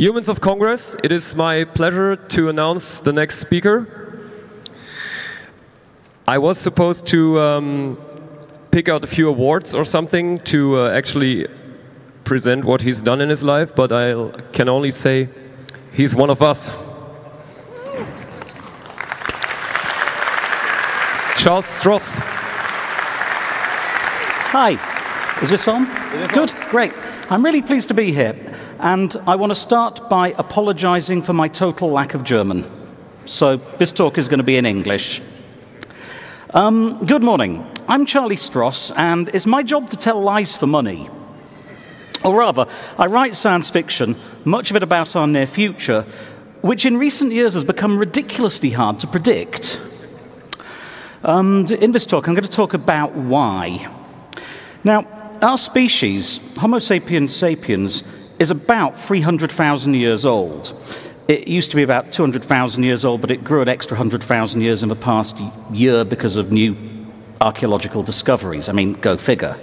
Humans of Congress, it is my pleasure to announce the next speaker. I was supposed to um, pick out a few awards or something to uh, actually present what he's done in his life, but I can only say he's one of us. Charles Stross. Hi, is this on? Is Good, on. great. I'm really pleased to be here, and I want to start by apologizing for my total lack of German. So this talk is going to be in English. Um, good morning. I'm Charlie Stross, and it's my job to tell lies for money. Or rather, I write science fiction, much of it about our near future, which in recent years has become ridiculously hard to predict. And in this talk, I'm going to talk about why. Now, our species, Homo sapiens sapiens, is about 300,000 years old. It used to be about 200,000 years old, but it grew an extra 100,000 years in the past year because of new archaeological discoveries. I mean, go figure.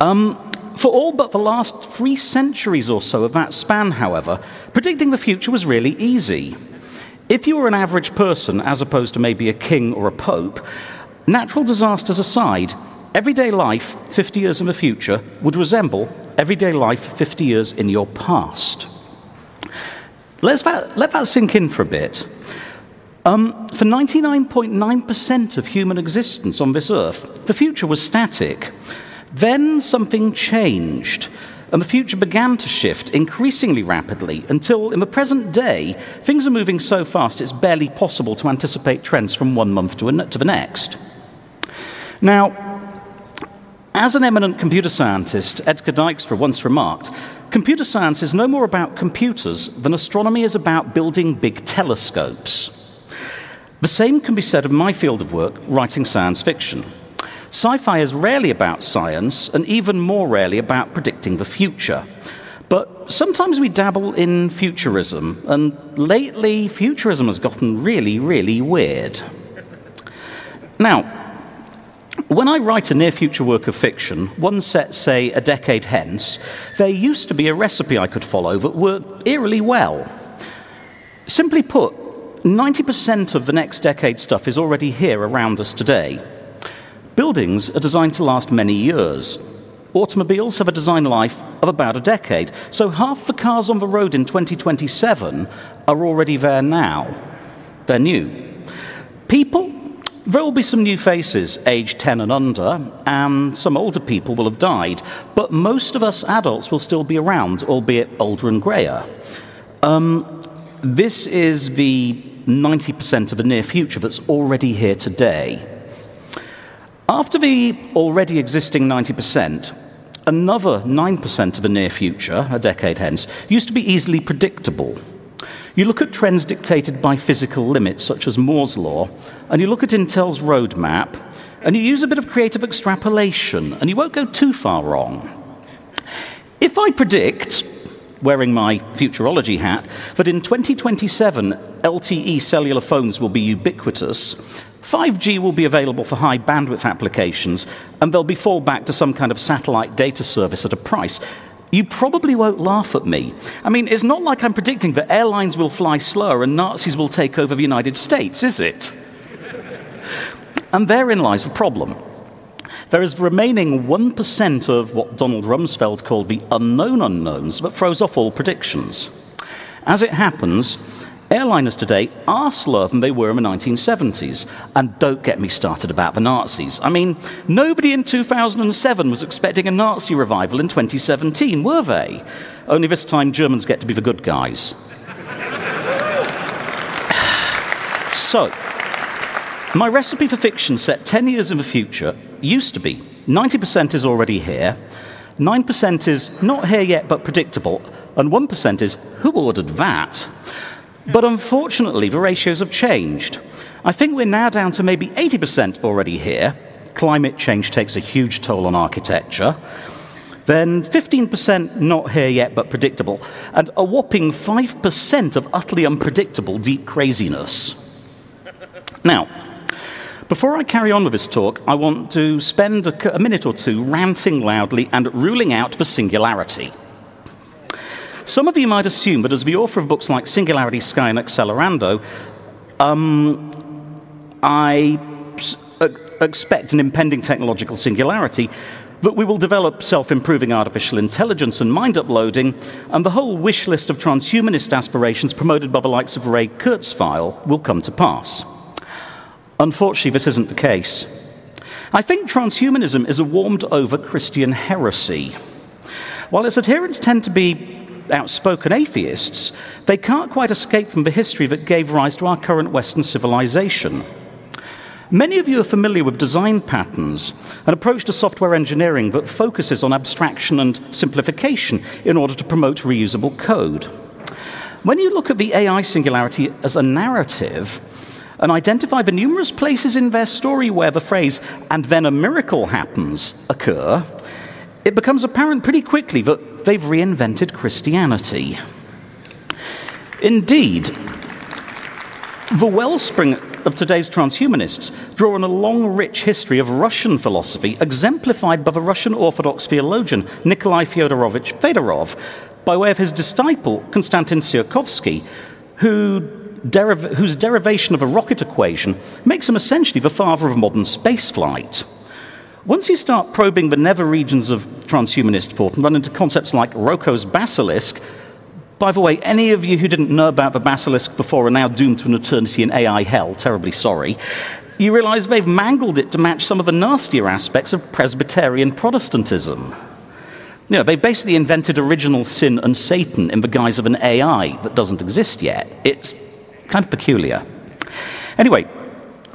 Um, for all but the last three centuries or so of that span, however, predicting the future was really easy. If you were an average person, as opposed to maybe a king or a pope, natural disasters aside, everyday life 50 years in the future would resemble everyday life 50 years in your past. Let's that, let that sink in for a bit. Um, for 99.9% of human existence on this earth, the future was static. Then something changed, and the future began to shift increasingly rapidly until, in the present day, things are moving so fast it's barely possible to anticipate trends from one month to, an- to the next. Now, as an eminent computer scientist, Edsger Dijkstra once remarked, computer science is no more about computers than astronomy is about building big telescopes. The same can be said of my field of work, writing science fiction. Sci fi is rarely about science, and even more rarely about predicting the future. But sometimes we dabble in futurism, and lately, futurism has gotten really, really weird. Now, when I write a near future work of fiction, one set, say, a decade hence, there used to be a recipe I could follow that worked eerily well. Simply put, 90% of the next decade stuff is already here around us today. Buildings are designed to last many years. Automobiles have a design life of about a decade, so half the cars on the road in 2027 are already there now. They're new. People, there will be some new faces, aged 10 and under, and some older people will have died, but most of us adults will still be around, albeit older and greyer. Um, this is the 90% of the near future that's already here today. After the already existing 90%, another 9% of the near future, a decade hence, used to be easily predictable. You look at trends dictated by physical limits, such as Moore's Law, and you look at Intel's roadmap, and you use a bit of creative extrapolation, and you won't go too far wrong. If I predict, wearing my futurology hat, that in 2027 LTE cellular phones will be ubiquitous, 5G will be available for high bandwidth applications, and there'll be fallback to some kind of satellite data service at a price. You probably won't laugh at me. I mean, it's not like I'm predicting that airlines will fly slower and Nazis will take over the United States, is it? and therein lies the problem. There is the remaining 1% of what Donald Rumsfeld called the unknown unknowns that throws off all predictions. As it happens, airliners today are slower than they were in the 1970s. And don't get me started about the Nazis. I mean, nobody in 2007 was expecting a Nazi revival in 2017, were they? Only this time Germans get to be the good guys. so, my recipe for fiction set 10 years in the future used to be 90% is already here, 9% is not here yet but predictable, and 1% is who ordered that? But unfortunately, the ratios have changed. I think we're now down to maybe 80% already here. Climate change takes a huge toll on architecture. Then 15% not here yet but predictable, and a whopping 5% of utterly unpredictable deep craziness. Now, before I carry on with this talk, I want to spend a, minute or two ranting loudly and ruling out the singularity. Some of you might assume that as the author of books like Singularity Sky and Accelerando, um, I expect an impending technological singularity that we will develop self improving artificial intelligence and mind uploading, and the whole wish list of transhumanist aspirations promoted by the likes of Ray Kurzweil will come to pass. Unfortunately, this isn't the case. I think transhumanism is a warmed over Christian heresy. While its adherents tend to be outspoken atheists, they can't quite escape from the history that gave rise to our current Western civilization. Many of you are familiar with design patterns, an approach to software engineering that focuses on abstraction and simplification in order to promote reusable code. When you look at the AI singularity as a narrative, and identify the numerous places in their story where the phrase, and then a miracle happens, occur, it becomes apparent pretty quickly that they've reinvented Christianity. Indeed, the wellspring of today's transhumanists draw on a long, rich history of Russian philosophy, exemplified by the Russian Orthodox theologian Nikolai Fyodorovich Fedorov, by way of his disciple Konstantin Tsiolkovsky, who deriv- whose derivation of a rocket equation makes him essentially the father of modern spaceflight. Once you start probing the never regions of transhumanist thought and run into concepts like Roko's basilisk, by the way, any of you who didn't know about the basilisk before are now doomed to an eternity in AI hell, terribly sorry. You realize they've mangled it to match some of the nastier aspects of Presbyterian Protestantism. You know, they basically invented original sin and Satan in the guise of an AI that doesn't exist yet. It's kind of peculiar. Anyway,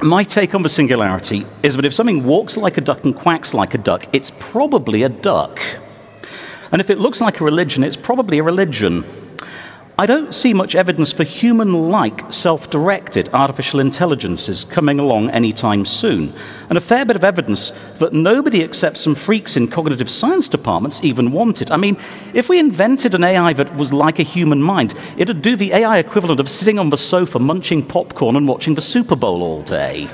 my take on the singularity is that if something walks like a duck and quacks like a duck, it's probably a duck. And if it looks like a religion, it's probably a religion. I don't see much evidence for human like self directed artificial intelligences coming along anytime soon, and a fair bit of evidence that nobody except some freaks in cognitive science departments even wanted. I mean, if we invented an AI that was like a human mind, it'd do the AI equivalent of sitting on the sofa munching popcorn and watching the Super Bowl all day.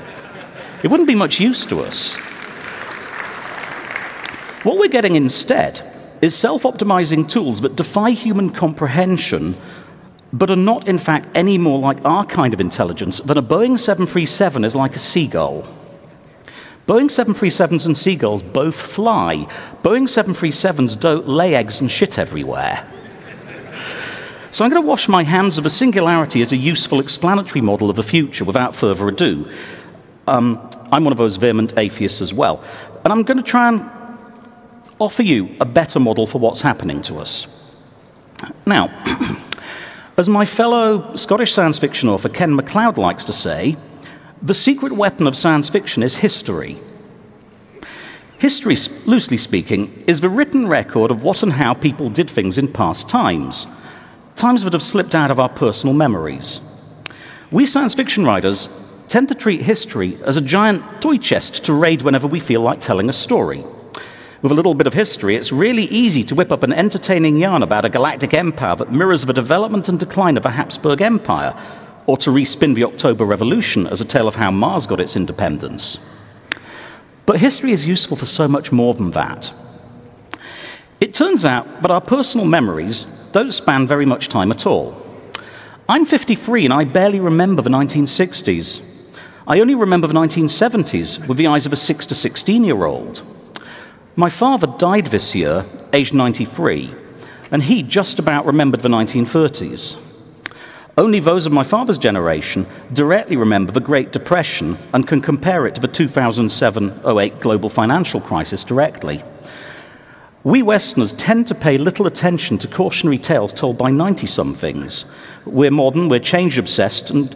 It wouldn't be much use to us. What we're getting instead is self optimizing tools that defy human comprehension, but are not, in fact, any more like our kind of intelligence than a Boeing 737 is like a seagull. Boeing 737s and seagulls both fly. Boeing 737s don't lay eggs and shit everywhere. So I'm going to wash my hands of a singularity as a useful explanatory model of the future without further ado. Um, I'm one of those vehement atheists as well. And I'm going to try and offer you a better model for what's happening to us. Now, as my fellow Scottish science fiction author Ken MacLeod likes to say, the secret weapon of science fiction is history. History, loosely speaking, is the written record of what and how people did things in past times, times that have slipped out of our personal memories. We science fiction writers tend to treat history as a giant toy chest to raid whenever we feel like telling a story with a little bit of history, it's really easy to whip up an entertaining yarn about a galactic empire that mirrors the development and decline of the Habsburg Empire, or to respin the October Revolution as a tale of how Mars got its independence. But history is useful for so much more than that. It turns out that our personal memories don't span very much time at all. I'm 53 and I barely remember the 1960s. I only remember the 1970s with the eyes of a 6 to 16 year old. My father died this year, aged 93, and he just about remembered the 1930s. Only those of my father's generation directly remember the Great Depression and can compare it to the 2007 08 global financial crisis directly. We Westerners tend to pay little attention to cautionary tales told by 90 somethings. We're modern, we're change obsessed, and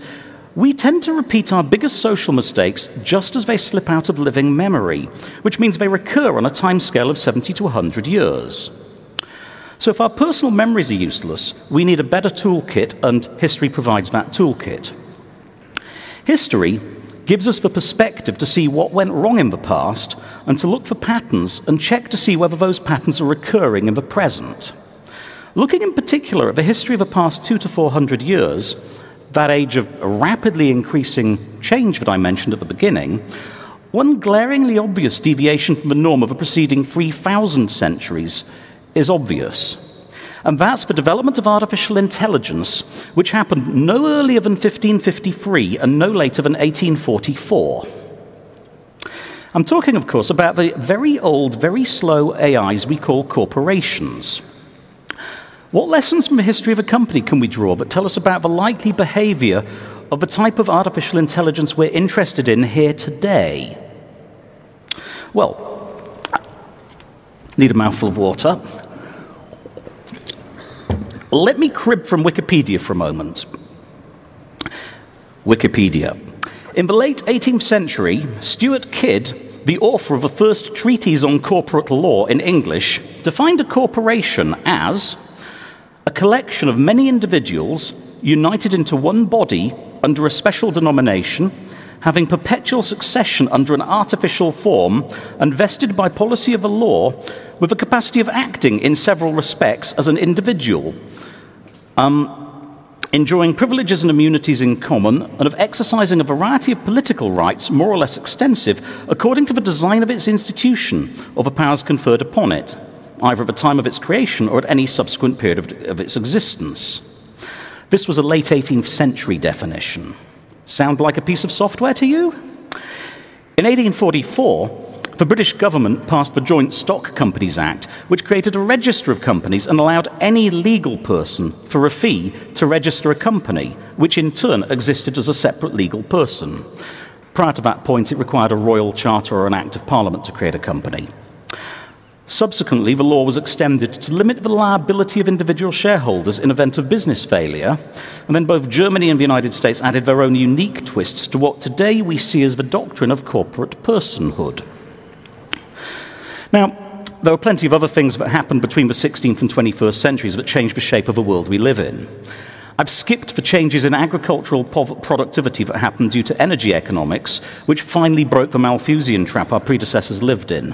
we tend to repeat our biggest social mistakes just as they slip out of living memory, which means they recur on a timescale of 70 to 100 years. So, if our personal memories are useless, we need a better toolkit, and history provides that toolkit. History gives us the perspective to see what went wrong in the past and to look for patterns and check to see whether those patterns are recurring in the present. Looking in particular at the history of the past two to four hundred years, that age of rapidly increasing change that I mentioned at the beginning, one glaringly obvious deviation from the norm of the preceding 3,000 centuries is obvious. And that's the development of artificial intelligence, which happened no earlier than 1553 and no later than 1844. I'm talking, of course, about the very old, very slow AIs we call corporations. What lessons from the history of a company can we draw that tell us about the likely behavior of the type of artificial intelligence we're interested in here today? Well, need a mouthful of water. Let me crib from Wikipedia for a moment. Wikipedia. In the late 18th century, Stewart Kyd, the author of the first treatise on corporate law in English, defined a corporation as a collection of many individuals united into one body under a special denomination, having perpetual succession under an artificial form, and vested by policy of the law with the capacity of acting in several respects as an individual, um, enjoying privileges and immunities in common, and of exercising a variety of political rights, more or less extensive, according to the design of its institution or the powers conferred upon it, either at the time of its creation or at any subsequent period of, of its existence. This was a late 18th century definition. Sound like a piece of software to you? In 1844, the British government passed the Joint Stock Companies Act, which created a register of companies and allowed any legal person, for a fee, to register a company, which in turn existed as a separate legal person. Prior to that point, it required a royal charter or an act of parliament to create a company. Subsequently, the law was extended to limit the liability of individual shareholders in event of business failure, and then both Germany and the United States added their own unique twists to what today we see as the doctrine of corporate personhood. Now, there were plenty of other things that happened between the 16th and 21st centuries that changed the shape of the world we live in. I've skipped the changes in agricultural productivity that happened due to energy economics, which finally broke the Malthusian trap our predecessors lived in.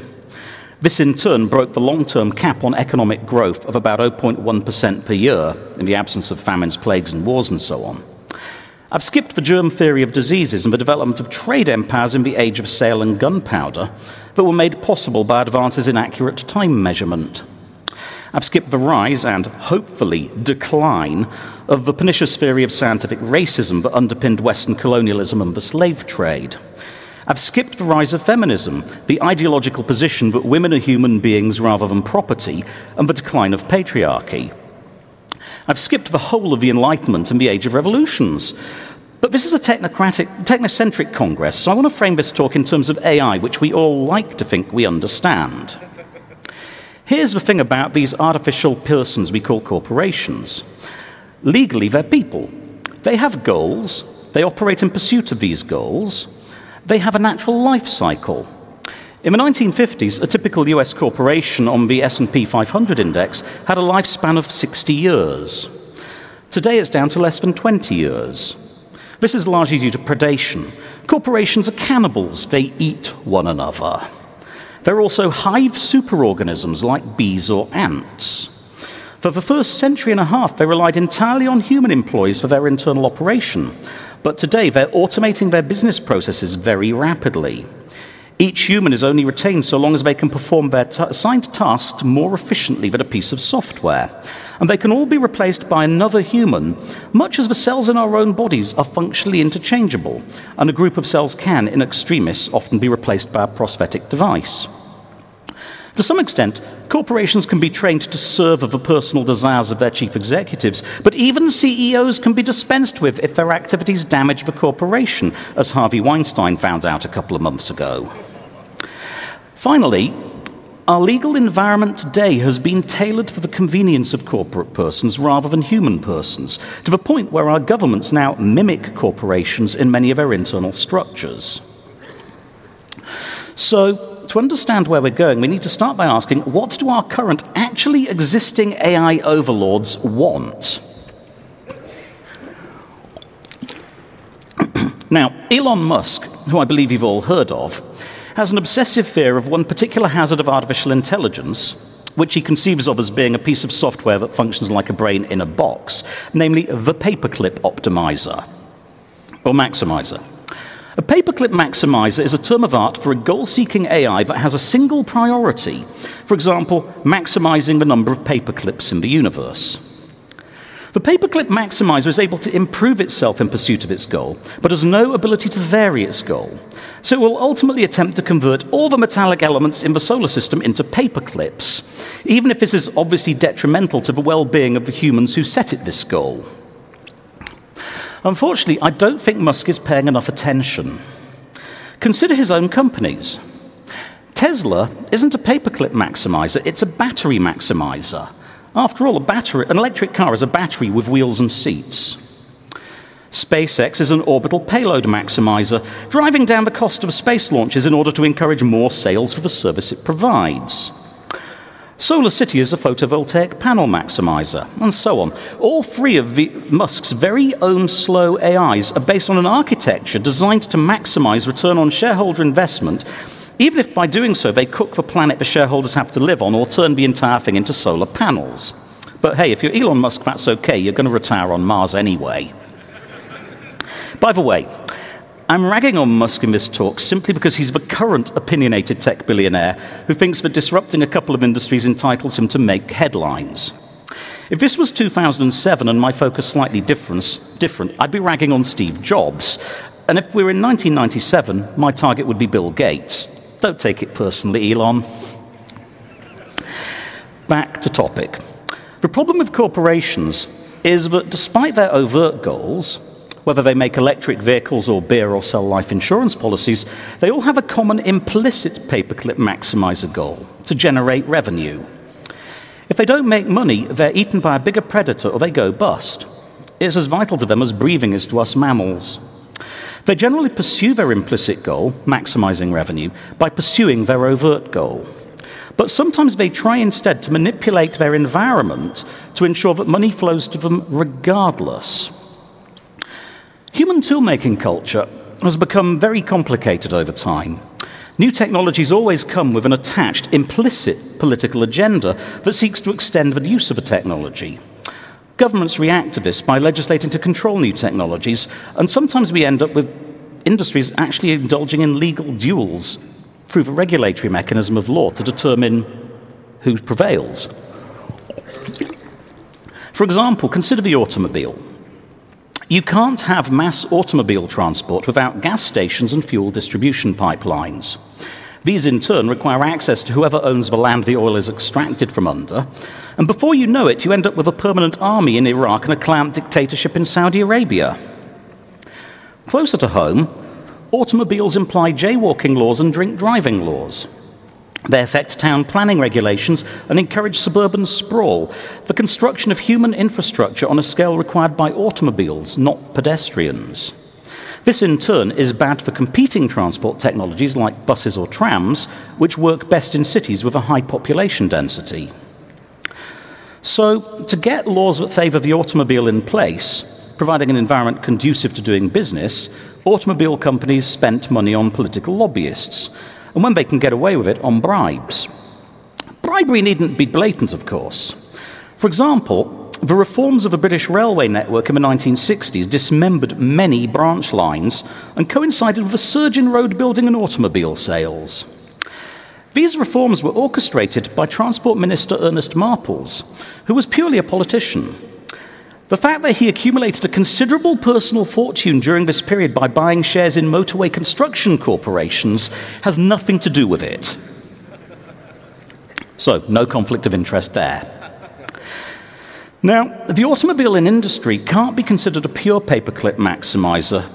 This in turn broke the long term cap on economic growth of about 0.1% per year in the absence of famines, plagues, and wars, and so on. I've skipped the germ theory of diseases and the development of trade empires in the age of sail and gunpowder that were made possible by advances in accurate time measurement. I've skipped the rise and, hopefully, decline of the pernicious theory of scientific racism that underpinned Western colonialism and the slave trade. I've skipped the rise of feminism, the ideological position that women are human beings rather than property, and the decline of patriarchy. I've skipped the whole of the Enlightenment and the Age of Revolutions. But this is a technocratic, technocentric Congress, so I want to frame this talk in terms of AI, which we all like to think we understand. Here's the thing about these artificial persons we call corporations legally, they're people. They have goals, they operate in pursuit of these goals, they have a natural life cycle. In the 1950s, a typical US corporation on the S&P 500 index had a lifespan of 60 years. Today it's down to less than 20 years. This is largely due to predation. Corporations are cannibals, they eat one another. They're also hive superorganisms like bees or ants. For the first century and a half, they relied entirely on human employees for their internal operation. But today, they're automating their business processes very rapidly. Each human is only retained so long as they can perform their t- assigned tasks more efficiently than a piece of software. And they can all be replaced by another human, much as the cells in our own bodies are functionally interchangeable, and a group of cells can, in extremis, often be replaced by a prosthetic device. To some extent, corporations can be trained to serve the personal desires of their chief executives, but even CEOs can be dispensed with if their activities damage the corporation, as Harvey Weinstein found out a couple of months ago. Finally, our legal environment today has been tailored for the convenience of corporate persons rather than human persons, to the point where our governments now mimic corporations in many of our internal structures. So, to understand where we're going, we need to start by asking what do our current, actually existing AI overlords want? now, Elon Musk, who I believe you've all heard of, has an obsessive fear of one particular hazard of artificial intelligence, which he conceives of as being a piece of software that functions like a brain in a box, namely the paperclip optimizer or maximizer. A paperclip maximizer is a term of art for a goal seeking AI that has a single priority. For example, maximizing the number of paperclips in the universe. The paperclip maximizer is able to improve itself in pursuit of its goal, but has no ability to vary its goal. So it will ultimately attempt to convert all the metallic elements in the solar system into paperclips, even if this is obviously detrimental to the well being of the humans who set it this goal. Unfortunately, I don't think Musk is paying enough attention. Consider his own companies. Tesla isn't a paperclip maximizer, it's a battery maximizer. After all, a battery, an electric car is a battery with wheels and seats. SpaceX is an orbital payload maximizer, driving down the cost of space launches in order to encourage more sales for the service it provides. Solar City is a photovoltaic panel maximizer, and so on. All three of Musk's very own slow AIs are based on an architecture designed to maximize return on shareholder investment, even if by doing so they cook the planet the shareholders have to live on or turn the entire thing into solar panels. But hey, if you're Elon Musk, that's okay. You're going to retire on Mars anyway. By the way, I'm ragging on Musk in this talk simply because he's the current opinionated tech billionaire who thinks that disrupting a couple of industries entitles him to make headlines. If this was 2007 and my focus slightly different, different, I'd be ragging on Steve Jobs. And if we were in 1997, my target would be Bill Gates. Don't take it personally, Elon. Back to topic. The problem with corporations is that despite their overt goals, whether they make electric vehicles or beer or sell life insurance policies, they all have a common implicit paperclip maximizer goal to generate revenue. If they don't make money, they're eaten by a bigger predator or they go bust. It's as vital to them as breathing is to us mammals. They generally pursue their implicit goal, maximizing revenue, by pursuing their overt goal. But sometimes they try instead to manipulate their environment to ensure that money flows to them regardless. Human toolmaking culture has become very complicated over time. New technologies always come with an attached, implicit political agenda that seeks to extend the use of a technology. Governments react to this by legislating to control new technologies, and sometimes we end up with industries actually indulging in legal duels through the regulatory mechanism of law to determine who prevails. For example, consider the automobile. You can't have mass automobile transport without gas stations and fuel distribution pipelines. These, in turn, require access to whoever owns the land the oil is extracted from under. And before you know it, you end up with a permanent army in Iraq and a clamped dictatorship in Saudi Arabia. Closer to home, automobiles imply jaywalking laws and drink driving laws. They affect town planning regulations and encourage suburban sprawl, the construction of human infrastructure on a scale required by automobiles, not pedestrians. This, in turn, is bad for competing transport technologies like buses or trams, which work best in cities with a high population density. So, to get laws that favour the automobile in place, providing an environment conducive to doing business, automobile companies spent money on political lobbyists and when they can get away with it, on bribes. Bribery needn't be blatant, of course. For example, the reforms of the British railway network in the 1960s dismembered many branch lines and coincided with a surge in road building and automobile sales. These reforms were orchestrated by Transport Minister Ernest Marples, who was purely a politician. The fact that he accumulated a considerable personal fortune during this period by buying shares in motorway construction corporations has nothing to do with it. So, no conflict of interest there. Now, the automobile industry can't be considered a pure paperclip maximizer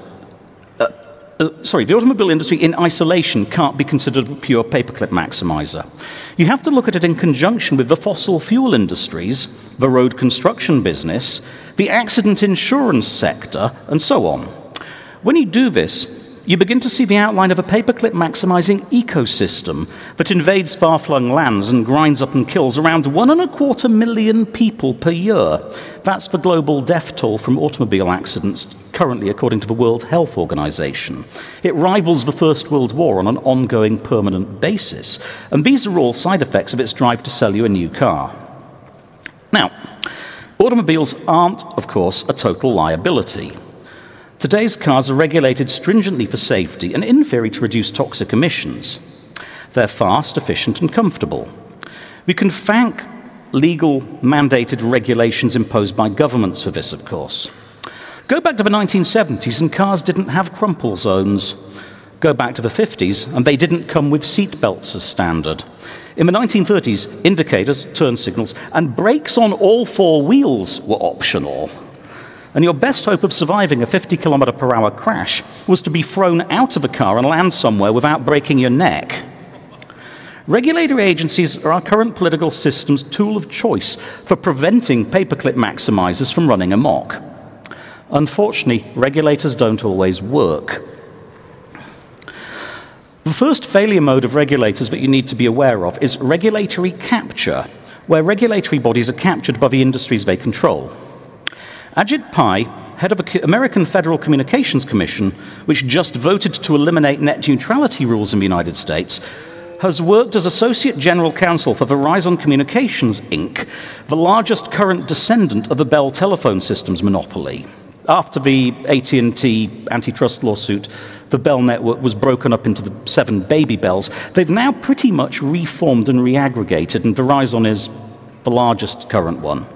uh, sorry, the automobile industry in isolation can't be considered a pure paperclip maximizer. You have to look at it in conjunction with the fossil fuel industries, the road construction business, the accident insurance sector, and so on. When you do this, you begin to see the outline of a paperclip maximizing ecosystem that invades far flung lands and grinds up and kills around one and a quarter million people per year. That's the global death toll from automobile accidents currently, according to the World Health Organization. It rivals the First World War on an ongoing permanent basis. And these are all side effects of its drive to sell you a new car. Now, automobiles aren't, of course, a total liability. Today's cars are regulated stringently for safety and in theory to reduce toxic emissions. They're fast, efficient, and comfortable. We can thank legal mandated regulations imposed by governments for this, of course. Go back to the 1970s, and cars didn't have crumple zones. Go back to the 50s, and they didn't come with seat belts as standard. In the 1930s, indicators, turn signals, and brakes on all four wheels were optional. And your best hope of surviving a 50 kilometre per hour crash was to be thrown out of a car and land somewhere without breaking your neck. Regulatory agencies are our current political system's tool of choice for preventing paperclip maximizers from running amok. Unfortunately, regulators don't always work. The first failure mode of regulators that you need to be aware of is regulatory capture, where regulatory bodies are captured by the industries they control. Ajit Pai, head of the American Federal Communications Commission, which just voted to eliminate net neutrality rules in the United States, has worked as Associate General Counsel for Verizon Communications, Inc., the largest current descendant of the Bell Telephone Systems monopoly. After the AT&T antitrust lawsuit, the Bell network was broken up into the seven baby bells. They've now pretty much reformed and reaggregated, and Verizon is the largest current one.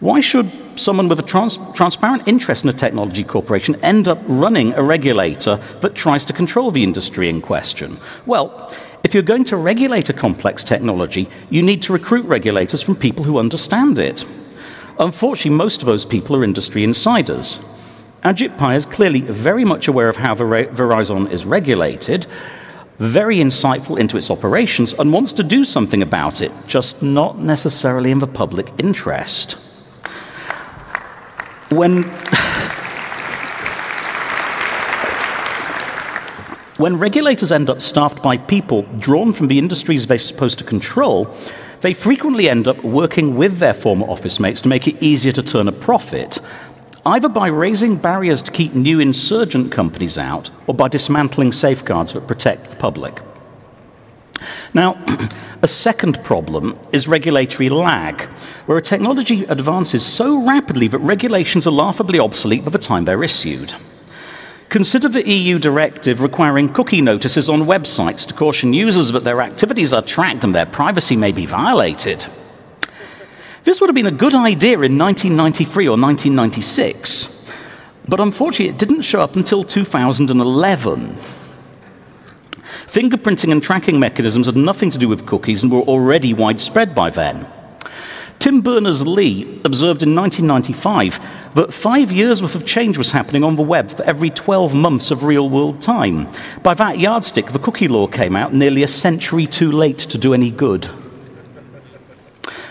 Why should someone with a trans- transparent interest in a technology corporation end up running a regulator that tries to control the industry in question? Well, if you're going to regulate a complex technology, you need to recruit regulators from people who understand it. Unfortunately, most of those people are industry insiders. Ajit Pai is clearly very much aware of how Verizon is regulated, very insightful into its operations, and wants to do something about it, just not necessarily in the public interest. When, when regulators end up staffed by people drawn from the industries they're supposed to control, they frequently end up working with their former office mates to make it easier to turn a profit, either by raising barriers to keep new insurgent companies out or by dismantling safeguards that protect the public. Now, a second problem is regulatory lag, where a technology advances so rapidly that regulations are laughably obsolete by the time they're issued. Consider the EU directive requiring cookie notices on websites to caution users that their activities are tracked and their privacy may be violated. This would have been a good idea in 1993 or 1996, but unfortunately it didn't show up until 2011. Fingerprinting and tracking mechanisms had nothing to do with cookies and were already widespread by then. Tim Berners Lee observed in 1995 that five years worth of change was happening on the web for every 12 months of real world time. By that yardstick, the cookie law came out nearly a century too late to do any good.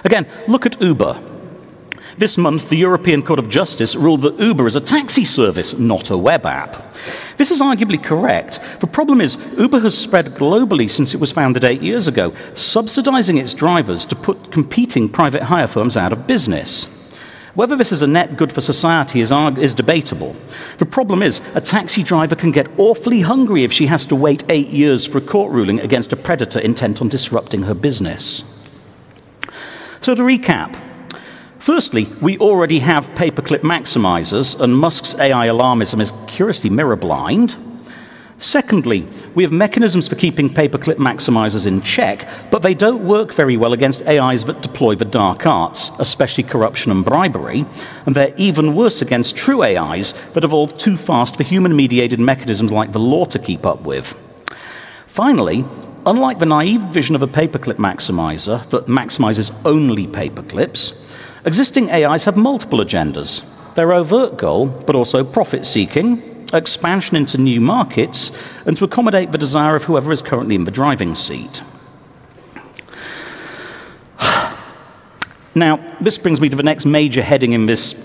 Again, look at Uber. This month, the European Court of Justice ruled that Uber is a taxi service, not a web app. This is arguably correct. The problem is, Uber has spread globally since it was founded eight years ago, subsidizing its drivers to put competing private hire firms out of business. Whether this is a net good for society is, is, debatable. The problem is, a taxi driver can get awfully hungry if she has to wait eight years for a court ruling against a predator intent on disrupting her business. So, to recap, Firstly, we already have paperclip maximizers, and Musk's AI alarmism is curiously mirror blind. Secondly, we have mechanisms for keeping paperclip maximizers in check, but they don't work very well against AIs that deploy the dark arts, especially corruption and bribery, and they're even worse against true AIs that evolve too fast for human mediated mechanisms like the law to keep up with. Finally, unlike the naive vision of a paperclip maximizer that maximizes only paperclips, Existing AIs have multiple agendas. Their overt goal, but also profit seeking, expansion into new markets, and to accommodate the desire of whoever is currently in the driving seat. Now, this brings me to the next major heading in this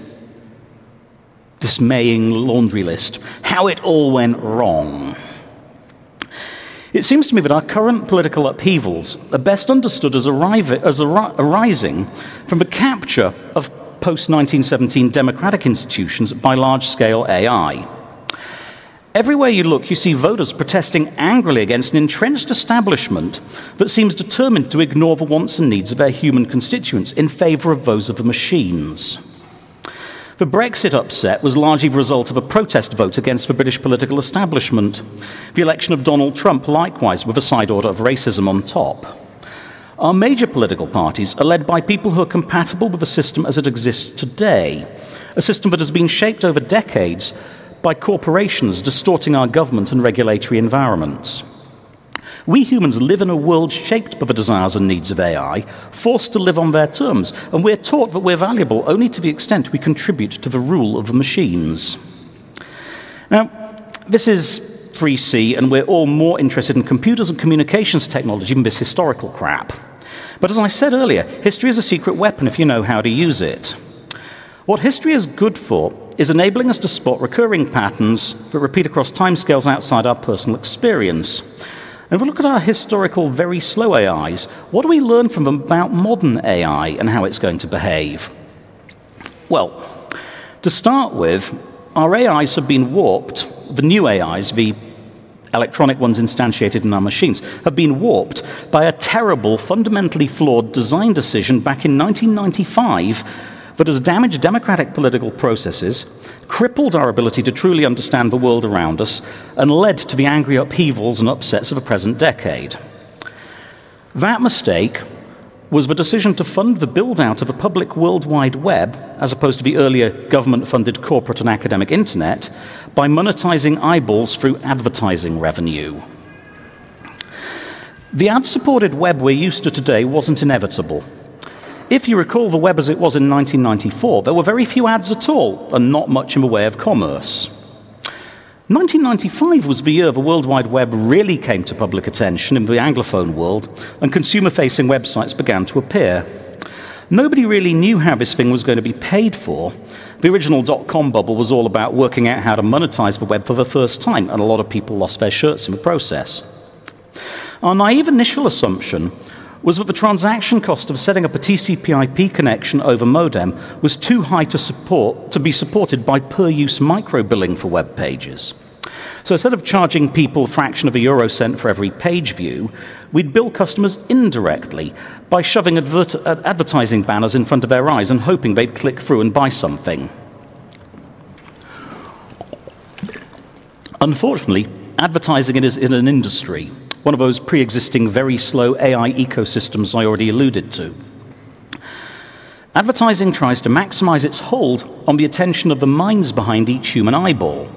dismaying laundry list how it all went wrong. It seems to me that our current political upheavals are best understood as, as arising from the capture of post 1917 democratic institutions by large scale AI. Everywhere you look, you see voters protesting angrily against an entrenched establishment that seems determined to ignore the wants and needs of their human constituents in favor of those of the machines. The Brexit upset was largely the result of a protest vote against the British political establishment. The election of Donald Trump, likewise, with a side order of racism on top. Our major political parties are led by people who are compatible with the system as it exists today, a system that has been shaped over decades by corporations distorting our government and regulatory environments. We humans live in a world shaped by the desires and needs of AI, forced to live on their terms, and we're taught that we're valuable only to the extent we contribute to the rule of the machines. Now, this is 3C, and we're all more interested in computers and communications technology than this historical crap. But as I said earlier, history is a secret weapon if you know how to use it. What history is good for is enabling us to spot recurring patterns that repeat across timescales outside our personal experience. And if we look at our historical, very slow AIs, what do we learn from them about modern AI and how it's going to behave? Well, to start with, our AIs have been warped, the new AIs, the electronic ones instantiated in our machines, have been warped by a terrible, fundamentally flawed design decision back in 1995 that has damaged democratic political processes, crippled our ability to truly understand the world around us, and led to the angry upheavals and upsets of the present decade. That mistake was the decision to fund the build out of a public World Wide Web, as opposed to the earlier government funded corporate and academic internet, by monetizing eyeballs through advertising revenue. The ad supported web we're used to today wasn't inevitable. If you recall the web as it was in 1994, there were very few ads at all, and not much in the way of commerce. 1995 was the year the World Wide Web really came to public attention in the Anglophone world, and consumer facing websites began to appear. Nobody really knew how this thing was going to be paid for. The original dot com bubble was all about working out how to monetize the web for the first time, and a lot of people lost their shirts in the process. Our naive initial assumption was that the transaction cost of setting up a TCP/IP connection over modem was too high to support to be supported by per-use micro-billing for web pages. So instead of charging people a fraction of a euro cent for every page view, we'd bill customers indirectly by shoving advert- advertising banners in front of their eyes and hoping they'd click through and buy something. Unfortunately, advertising is in an industry one of those pre existing, very slow AI ecosystems I already alluded to. Advertising tries to maximize its hold on the attention of the minds behind each human eyeball.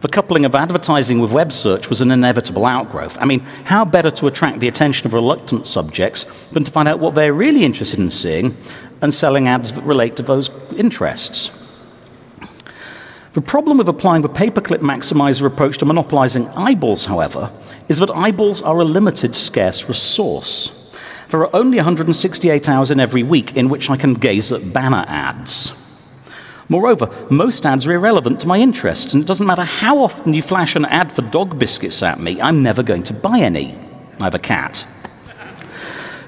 The coupling of advertising with web search was an inevitable outgrowth. I mean, how better to attract the attention of reluctant subjects than to find out what they're really interested in seeing and selling ads that relate to those interests? The problem with applying the paperclip maximizer approach to monopolizing eyeballs, however, is that eyeballs are a limited, scarce resource. There are only 168 hours in every week in which I can gaze at banner ads. Moreover, most ads are irrelevant to my interests, and it doesn't matter how often you flash an ad for dog biscuits at me, I'm never going to buy any. I have a cat.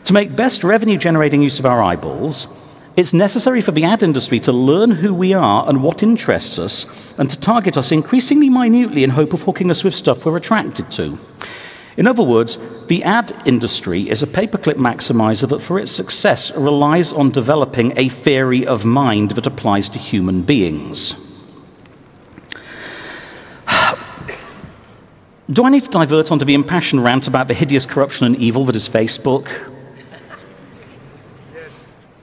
to make best revenue generating use of our eyeballs, it's necessary for the ad industry to learn who we are and what interests us, and to target us increasingly minutely in hope of hooking us with stuff we're attracted to. In other words, the ad industry is a paperclip maximizer that, for its success, relies on developing a theory of mind that applies to human beings. Do I need to divert onto the impassioned rant about the hideous corruption and evil that is Facebook?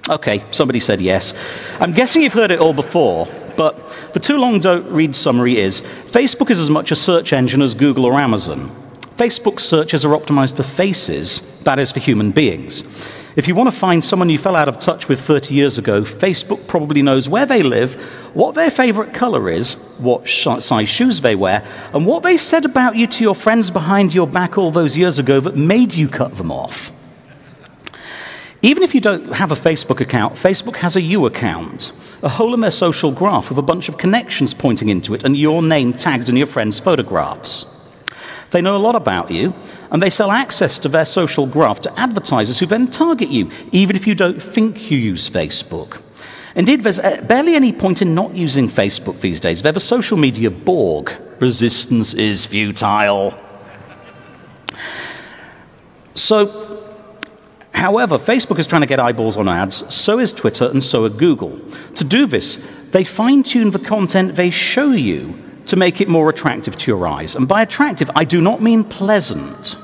Okay, somebody said yes. I'm guessing you've heard it all before, but the too long don't read summary is Facebook is as much a search engine as Google or Amazon. Facebook searches are optimized for faces, that is, for human beings. If you want to find someone you fell out of touch with 30 years ago, Facebook probably knows where they live, what their favorite color is, what size shoes they wear, and what they said about you to your friends behind your back all those years ago that made you cut them off. Even if you don't have a Facebook account, Facebook has a you account, a hole in their social graph with a bunch of connections pointing into it and your name tagged in your friends' photographs. They know a lot about you, and they sell access to their social graph to advertisers who then target you, even if you don't think you use Facebook. Indeed, there's uh, barely any point in not using Facebook these days. They're the social media Borg. Resistance is futile. So, However, Facebook is trying to get eyeballs on ads, so is Twitter, and so are Google. To do this, they fine tune the content they show you to make it more attractive to your eyes. And by attractive, I do not mean pleasant.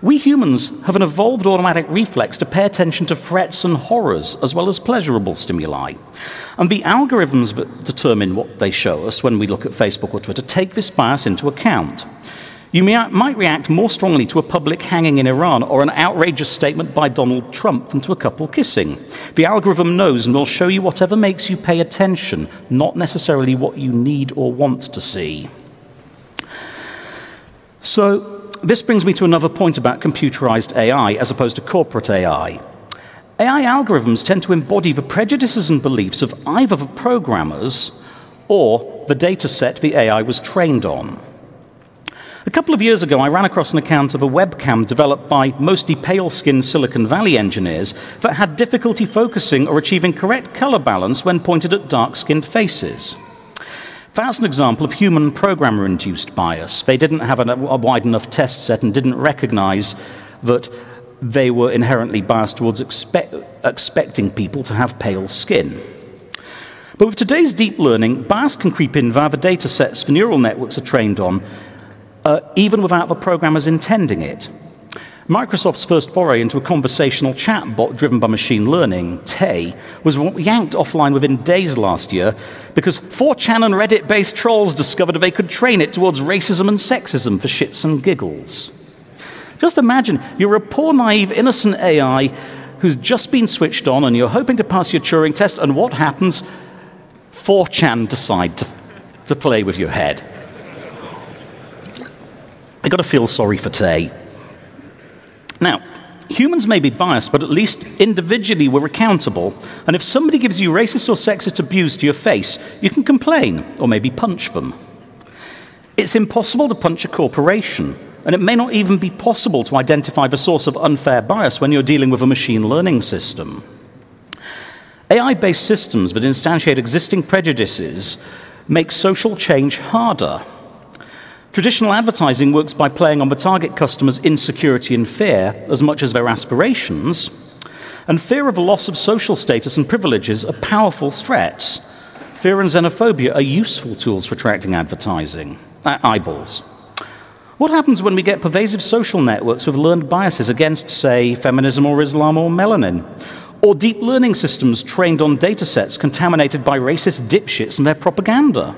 We humans have an evolved automatic reflex to pay attention to threats and horrors as well as pleasurable stimuli. And the algorithms that determine what they show us when we look at Facebook or Twitter take this bias into account. You may, might react more strongly to a public hanging in Iran or an outrageous statement by Donald Trump than to a couple kissing. The algorithm knows and will show you whatever makes you pay attention, not necessarily what you need or want to see. So, this brings me to another point about computerized AI as opposed to corporate AI. AI algorithms tend to embody the prejudices and beliefs of either the programmers or the data set the AI was trained on. A couple of years ago, I ran across an account of a webcam developed by mostly pale skinned Silicon Valley engineers that had difficulty focusing or achieving correct color balance when pointed at dark skinned faces. That's an example of human programmer induced bias. They didn't have a, wide enough test set and didn't recognize that they were inherently biased towards expect, expecting people to have pale skin. But with today's deep learning, bias can creep in via the data sets the neural networks are trained on uh, even without the programmers intending it. Microsoft's first foray into a conversational chatbot driven by machine learning, Tay, was yanked offline within days last year because 4chan and Reddit based trolls discovered they could train it towards racism and sexism for shits and giggles. Just imagine you're a poor, naive, innocent AI who's just been switched on and you're hoping to pass your Turing test, and what happens? 4chan decide to, to play with your head. I got to feel sorry for Tay. Now, humans may be biased, but at least individually we're accountable. And if somebody gives you racist or sexist abuse to your face, you can complain or maybe punch them. It's impossible to punch a corporation, and it may not even be possible to identify the source of unfair bias when you're dealing with a machine learning system. AI based systems that instantiate existing prejudices make social change harder. Traditional advertising works by playing on the target customer's insecurity and fear as much as their aspirations. And fear of a loss of social status and privileges are powerful threats. Fear and xenophobia are useful tools for attracting advertising, uh, eyeballs. What happens when we get pervasive social networks with learned biases against, say, feminism or Islam or melanin? Or deep learning systems trained on datasets contaminated by racist dipshits and their propaganda?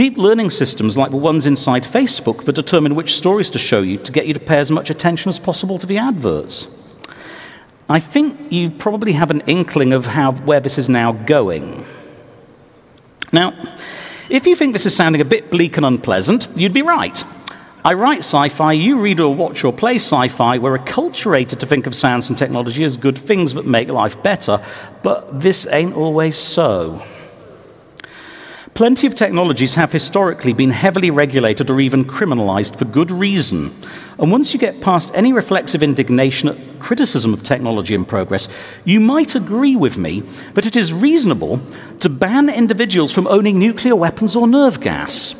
Deep learning systems like the ones inside Facebook that determine which stories to show you to get you to pay as much attention as possible to the adverts. I think you probably have an inkling of how, where this is now going. Now, if you think this is sounding a bit bleak and unpleasant, you'd be right. I write sci fi, you read or watch or play sci fi, we're acculturated to think of science and technology as good things that make life better, but this ain't always so. Plenty of technologies have historically been heavily regulated or even criminalized for good reason. And once you get past any reflexive indignation at criticism of technology and progress, you might agree with me that it is reasonable to ban individuals from owning nuclear weapons or nerve gas.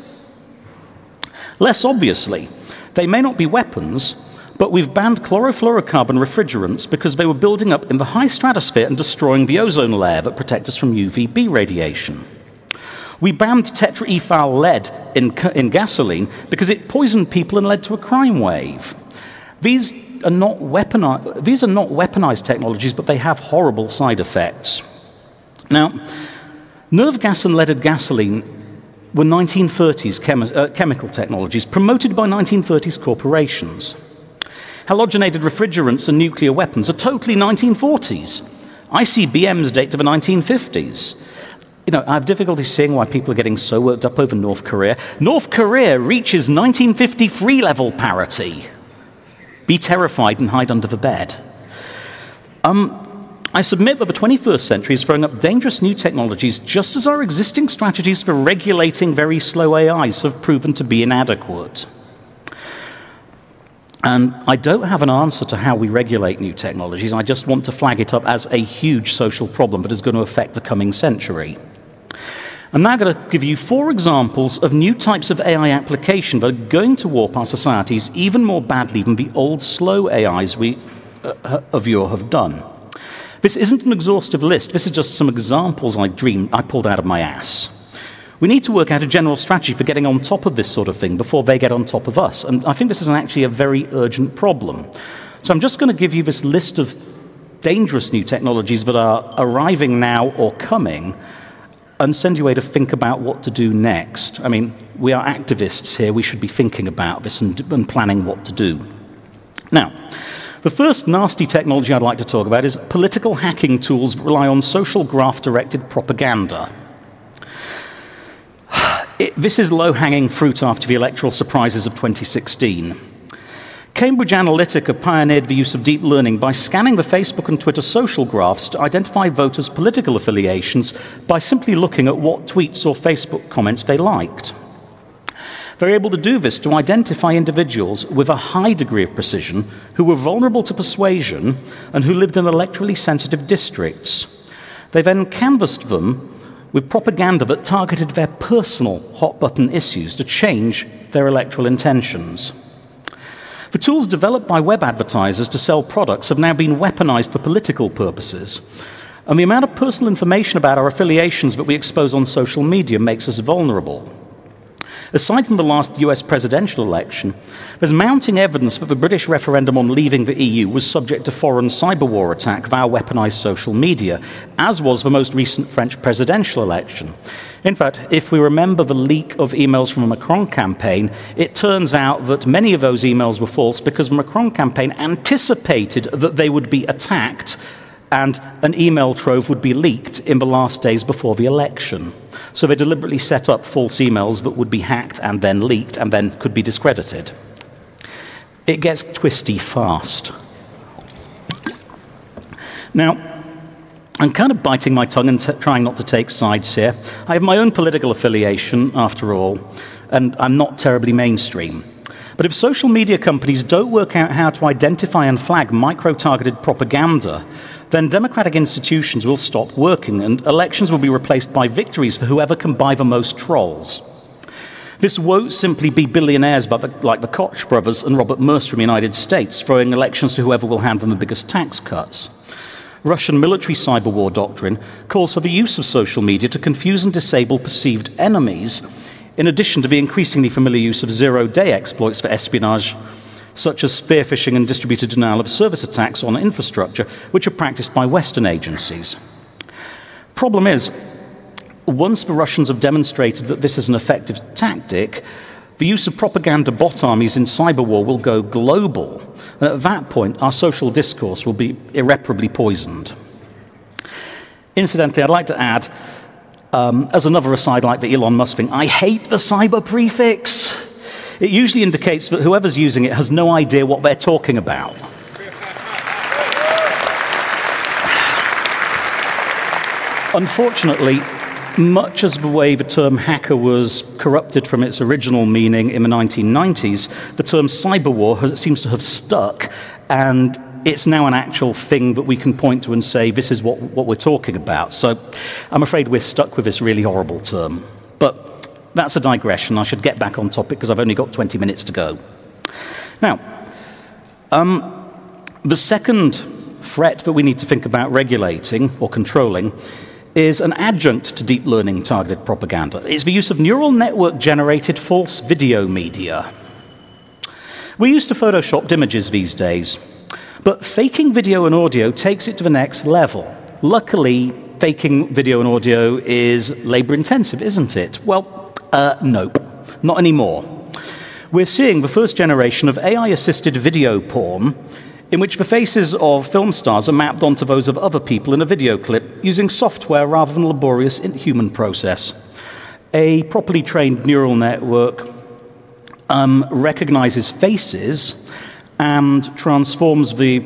Less obviously, they may not be weapons, but we've banned chlorofluorocarbon refrigerants because they were building up in the high stratosphere and destroying the ozone layer that protects us from UVB radiation. We banned tetraethyl lead in, in gasoline because it poisoned people and led to a crime wave. These are, not weaponized, these are not weaponized technologies, but they have horrible side effects. Now, nerve gas and leaded gasoline were 1930s chemi- uh, chemical technologies promoted by 1930s corporations. Halogenated refrigerants and nuclear weapons are totally 1940s. ICBMs date to the 1950s you know, I have difficulty seeing why people are getting so worked up over North Korea. North Korea reaches 1953 level parity. Be terrified and hide under the bed. Um, I submit that the 21st century is throwing up dangerous new technologies just as our existing strategies for regulating very slow AIs have proven to be inadequate. And I don't have an answer to how we regulate new technologies. I just want to flag it up as a huge social problem that is going to affect the coming century. I'm now going to give you four examples of new types of AI application that are going to warp our societies even more badly than the old slow AIs we uh, of you have done. This isn't an exhaustive list. This is just some examples I dreamed I pulled out of my ass. We need to work out a general strategy for getting on top of this sort of thing before they get on top of us. And I think this is actually a very urgent problem. So I'm just going to give you this list of dangerous new technologies that are arriving now or coming and send you away to think about what to do next. I mean, we are activists here. We should be thinking about this and, and planning what to do. Now, the first nasty technology I'd like to talk about is political hacking tools that rely on social graph directed propaganda. It, this is low hanging fruit after the electoral surprises of 2016. Cambridge Analytica pioneered the use of deep learning by scanning the Facebook and Twitter social graphs to identify voters' political affiliations by simply looking at what tweets or Facebook comments they liked. They're able to do this to identify individuals with a high degree of precision who were vulnerable to persuasion and who lived in electorally sensitive districts. They then canvassed them with propaganda that targeted their personal hot button issues to change their electoral intentions. The tools developed by web advertisers to sell products have now been weaponized for political purposes. And the amount of personal information about our affiliations that we expose on social media makes us vulnerable. Aside from the last US presidential election, there's mounting evidence that the British referendum on leaving the EU was subject to foreign cyber war attack via weaponized social media, as was the most recent French presidential election. In fact, if we remember the leak of emails from the Macron campaign, it turns out that many of those emails were false because the Macron campaign anticipated that they would be attacked and an email trove would be leaked in the last days before the election. So they deliberately set up false emails that would be hacked and then leaked and then could be discredited. It gets twisty fast. Now, I'm kind of biting my tongue and t- trying not to take sides here. I have my own political affiliation, after all, and I'm not terribly mainstream. But if social media companies don't work out how to identify and flag micro targeted propaganda, then democratic institutions will stop working and elections will be replaced by victories for whoever can buy the most trolls. This won't simply be billionaires like the Koch brothers and Robert Mercer in the United States throwing elections to whoever will hand them the biggest tax cuts. Russian military cyber war doctrine calls for the use of social media to confuse and disable perceived enemies, in addition to the increasingly familiar use of zero day exploits for espionage such as spear phishing and distributed denial of service attacks on infrastructure, which are practiced by Western agencies. Problem is, once the Russians have demonstrated that this is an effective tactic, the use of propaganda bot armies in cyber war will go global. And at that point, our social discourse will be irreparably poisoned. Incidentally, I'd like to add, um, as another aside like the Elon Musk thing, I hate the cyber prefix. It usually indicates that whoever's using it has no idea what they're talking about. Unfortunately, much as the way the term hacker was corrupted from its original meaning in the 1990s, the term cyber war has, seems to have stuck, and it's now an actual thing that we can point to and say, this is what, what we're talking about. So I'm afraid we're stuck with this really horrible term. But that's a digression. I should get back on topic because I've only got 20 minutes to go. Now, um, the second threat that we need to think about regulating or controlling is an adjunct to deep learning targeted propaganda. It's the use of neural network generated false video media. We're used to photoshopped images these days, but faking video and audio takes it to the next level. Luckily, faking video and audio is labor intensive, isn't it? Well, uh, nope, not anymore. We're seeing the first generation of AI assisted video porn in which the faces of film stars are mapped onto those of other people in a video clip using software rather than a laborious human process. A properly trained neural network um, recognizes faces and transforms the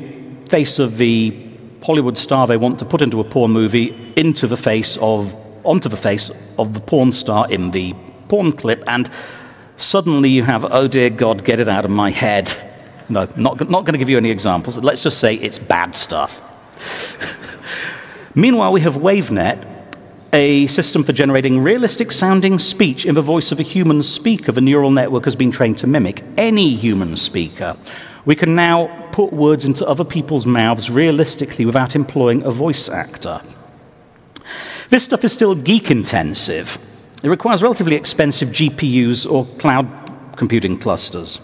face of the Hollywood star they want to put into a porn movie into the face of onto the face of the porn star in the porn clip, and suddenly you have, oh dear God, get it out of my head. No, not, not going to give you any examples. Let's just say it's bad stuff. Meanwhile, we have WaveNet, a system for generating realistic sounding speech in the voice of a human speaker the neural network has been trained to mimic any human speaker. We can now put words into other people's mouths realistically without employing a voice actor. This stuff is still geek intensive. It requires relatively expensive GPUs or cloud computing clusters.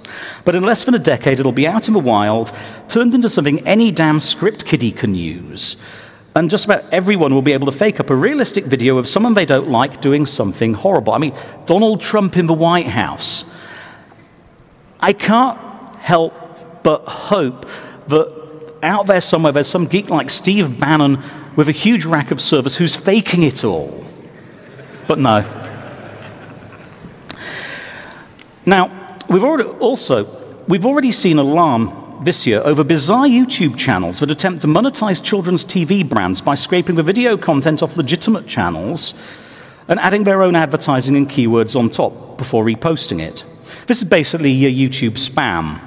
But in less than a decade, it'll be out in the wild, turned into something any damn script kiddie can use. And just about everyone will be able to fake up a realistic video of someone they don't like doing something horrible. I mean, Donald Trump in the White House. I can't help but hope that out there somewhere there's some geek like Steve Bannon with a huge rack of servers who's faking it all. But no. Now, we've already also we've already seen alarm this year over bizarre YouTube channels that attempt to monetize children's TV brands by scraping the video content off legitimate channels and adding their own advertising and keywords on top before reposting it. This is basically your YouTube spam.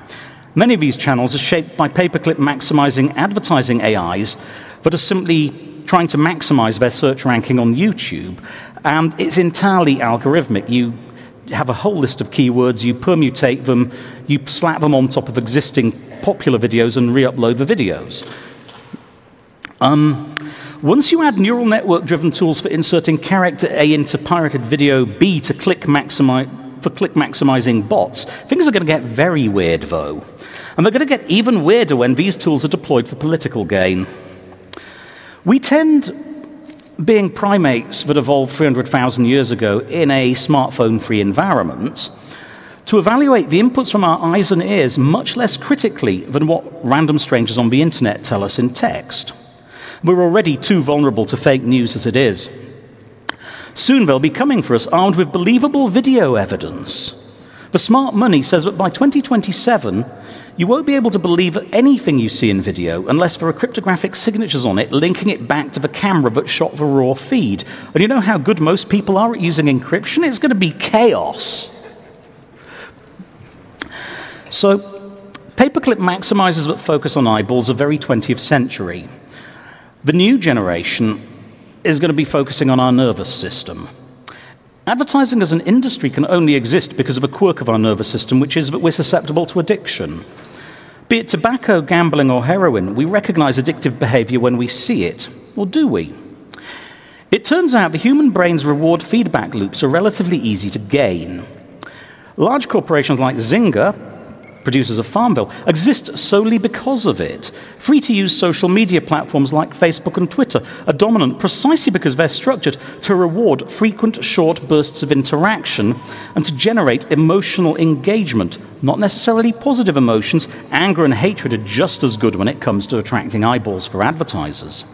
Many of these channels are shaped by paperclip maximizing advertising AIs that are simply trying to maximize their search ranking on YouTube. And it's entirely algorithmic. You have a whole list of keywords, you permutate them, you slap them on top of existing popular videos and re upload the videos. Um, once you add neural network driven tools for inserting character A into pirated video B to click maximize, for click maximizing bots, things are going to get very weird, though. And they're going to get even weirder when these tools are deployed for political gain. We tend, being primates that evolved 300,000 years ago in a smartphone free environment, to evaluate the inputs from our eyes and ears much less critically than what random strangers on the internet tell us in text. We're already too vulnerable to fake news as it is. Soon they'll be coming for us armed with believable video evidence. The smart money says that by 2027, you won't be able to believe anything you see in video unless there are cryptographic signatures on it linking it back to the camera that shot the raw feed. And you know how good most people are at using encryption? It's going to be chaos. So, paperclip maximizers that focus on eyeballs are very 20th century. The new generation is going to be focusing on our nervous system. Advertising as an industry can only exist because of a quirk of our nervous system, which is that we're susceptible to addiction. Be it tobacco, gambling, or heroin, we recognize addictive behavior when we see it. Or do we? It turns out the human brain's reward feedback loops are relatively easy to gain. Large corporations like Zynga producers of Farmville, exist solely because of it. Free to use social media platforms like Facebook and Twitter are dominant precisely because they're structured to reward frequent short bursts of interaction and to generate emotional engagement, not necessarily positive emotions. Anger and hatred are just as good when it comes to attracting eyeballs for advertisers.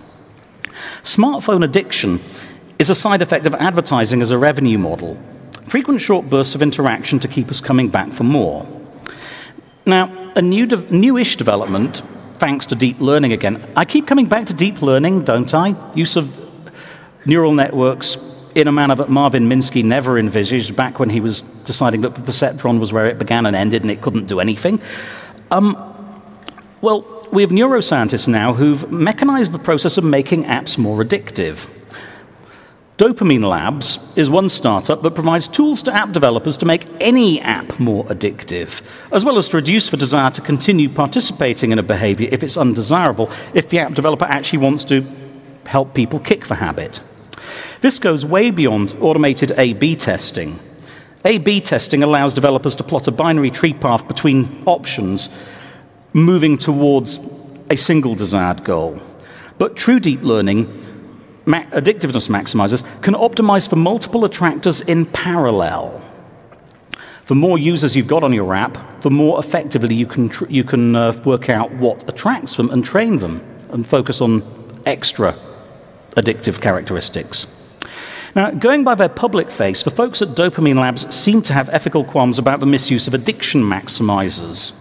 Smartphone addiction is a side effect of advertising as a revenue model. Frequent short bursts of interaction to keep us coming back for more. Now, a new de- newish development, thanks to deep learning again. I keep coming back to deep learning, don't I? Use of neural networks in a manner that Marvin Minsky never envisaged back when he was deciding that the perceptron was where it began and ended and it couldn't do anything. Um, well, we have neuroscientists now who've mechanized the process of making apps more addictive. Dopamine Labs is one startup that provides tools to app developers to make any app more addictive, as well as to reduce the desire to continue participating in a behavior if it's undesirable, if the app developer actually wants to help people kick the habit. This goes way beyond automated A B testing. A B testing allows developers to plot a binary tree path between options, moving towards a single desired goal. But true deep learning ma- addictiveness maximizers can optimize for multiple attractors in parallel. The more users you've got on your app, the more effectively you can, tr- you can uh, work out what attracts them and train them and focus on extra addictive characteristics. Now, going by their public face, the folks at Dopamine Labs seem to have ethical qualms about the misuse of addiction maximizers.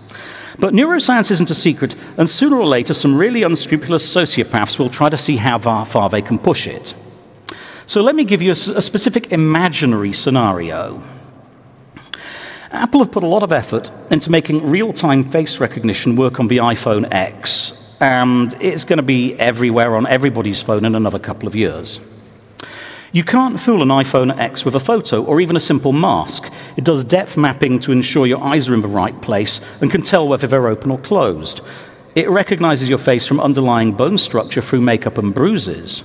But neuroscience isn't a secret, and sooner or later, some really unscrupulous sociopaths will try to see how far they can push it. So let me give you a, a specific imaginary scenario. Apple have put a lot of effort into making real time face recognition work on the iPhone X, and it's going to be everywhere on everybody's phone in another couple of years. You can't fool an iPhone X with a photo or even a simple mask. It does depth mapping to ensure your eyes are in the right place and can tell whether they're open or closed. It recognizes your face from underlying bone structure through makeup and bruises.